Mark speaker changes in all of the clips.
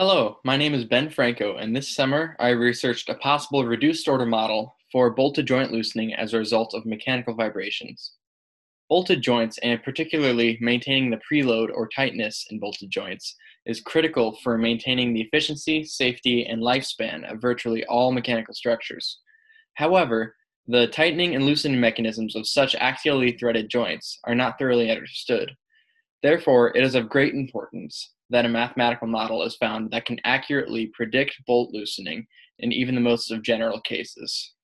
Speaker 1: Hello, my name is Ben Franco, and this summer I researched a possible reduced order model for bolted joint loosening as a result of mechanical vibrations. Bolted joints, and particularly maintaining the preload or tightness in bolted joints, is critical for maintaining the efficiency, safety, and lifespan of virtually all mechanical structures. However, the tightening and loosening mechanisms of such axially threaded joints are not thoroughly understood. Therefore, it is of great importance that a mathematical model is found that can accurately predict bolt loosening in even the most of general cases.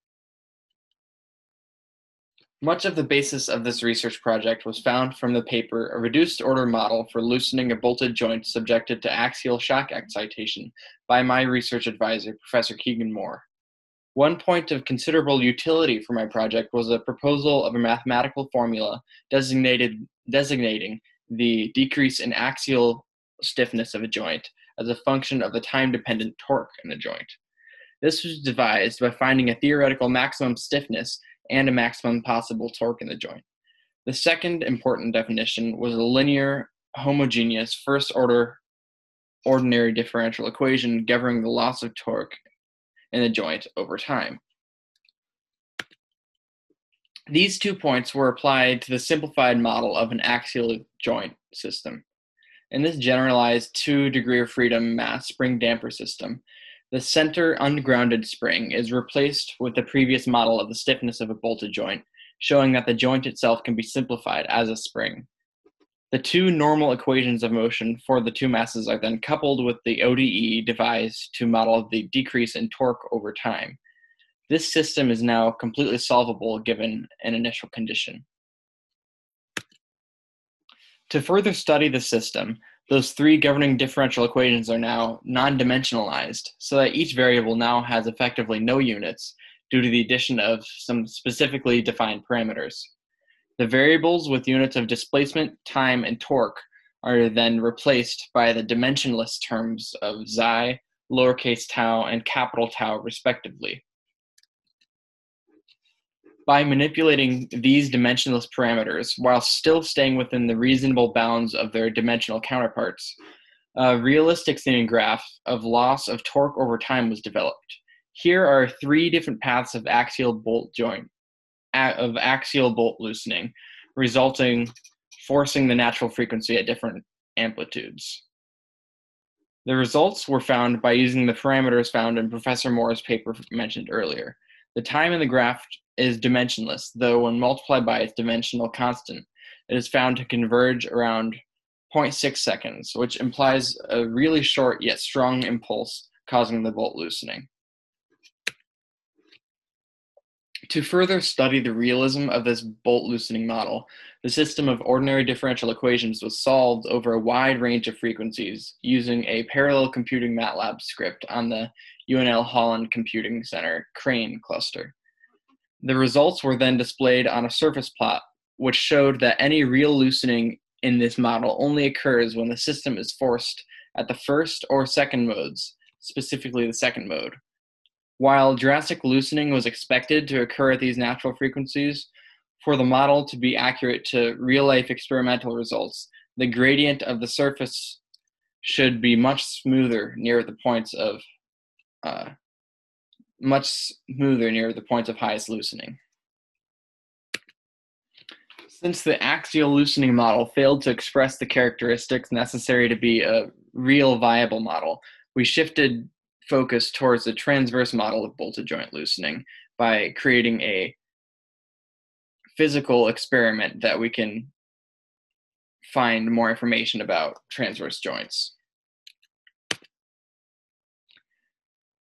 Speaker 1: Much of the basis of this research project was found from the paper A Reduced Order Model for Loosening a Bolted Joint Subjected to Axial Shock Excitation by my research advisor, Professor Keegan Moore. One point of considerable utility for my project was a proposal of a mathematical formula designated, designating the decrease in axial stiffness of a joint as a function of the time-dependent torque in the joint. This was devised by finding a theoretical maximum stiffness and a maximum possible torque in the joint. The second important definition was a linear, homogeneous, first-order ordinary differential equation governing the loss of torque in the joint over time. These two points were applied to the simplified model of an axial joint system. In this generalized two degree of freedom mass spring damper system, the center ungrounded spring is replaced with the previous model of the stiffness of a bolted joint, showing that the joint itself can be simplified as a spring. The two normal equations of motion for the two masses are then coupled with the ODE devised to model the decrease in torque over time. This system is now completely solvable given an initial condition. To further study the system, those three governing differential equations are now non-dimensionalized, so that each variable now has effectively no units due to the addition of some specifically defined parameters. The variables with units of displacement, time, and torque are then replaced by the dimensionless terms of xi, lowercase tau, and capital tau, respectively. By manipulating these dimensionless parameters while still staying within the reasonable bounds of their dimensional counterparts, a realistic thinning graph of loss of torque over time was developed. Here are three different paths of axial bolt joint of axial bolt loosening, resulting forcing the natural frequency at different amplitudes. The results were found by using the parameters found in Professor Moore's paper mentioned earlier. The time in the graph is dimensionless, though when multiplied by its dimensional constant, it is found to converge around 0.6 seconds, which implies a really short yet strong impulse causing the bolt loosening. To further study the realism of this bolt loosening model, the system of ordinary differential equations was solved over a wide range of frequencies using a parallel computing MATLAB script on the UNL Holland Computing Center Crane cluster. The results were then displayed on a surface plot, which showed that any real loosening in this model only occurs when the system is forced at the first or second modes, specifically the second mode. While drastic loosening was expected to occur at these natural frequencies, for the model to be accurate to real life experimental results, the gradient of the surface should be much smoother near the points of uh, much smoother near the points of highest loosening. Since the axial loosening model failed to express the characteristics necessary to be a real viable model, we shifted focus towards the transverse model of bolted joint loosening by creating a physical experiment that we can find more information about transverse joints.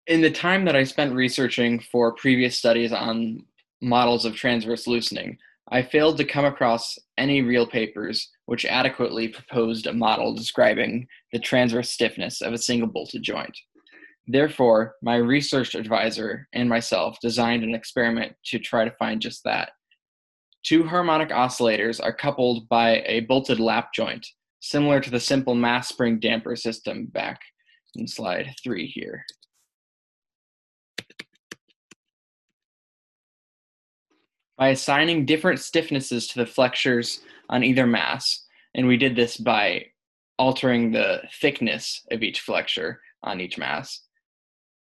Speaker 1: In the time that I spent researching for previous studies on models of transverse loosening, I failed to come across any real papers which adequately proposed a model describing the transverse stiffness of a single bolted joint. Therefore, my research advisor and myself designed an experiment to try to find just that. Two harmonic oscillators are coupled by a bolted lap joint, similar to the simple mass spring damper system back in slide three here. By assigning different stiffnesses to the flexures on either mass. And we did this by altering the thickness of each flexure on each mass.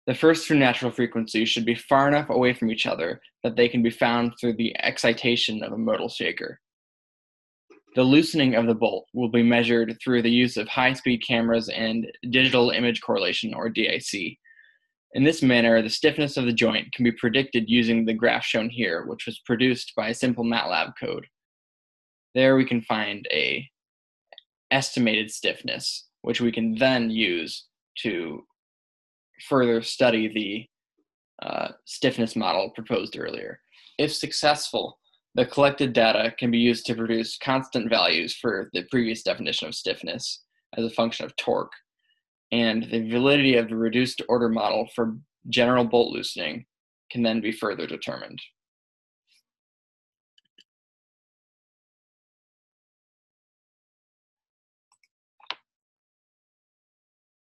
Speaker 1: The first two natural frequencies should be far enough away from each other that they can be found through the excitation of a modal shaker. The loosening of the bolt will be measured through the use of high speed cameras and digital image correlation, or DIC. In this manner, the stiffness of the joint can be predicted using the graph shown here, which was produced by a simple MATLAB code. There we can find a estimated stiffness, which we can then use to further study the uh, stiffness model proposed earlier. If successful, the collected data can be used to produce constant values for the previous definition of stiffness as a function of torque, and the validity of the reduced order model for general bolt loosening can then be further determined.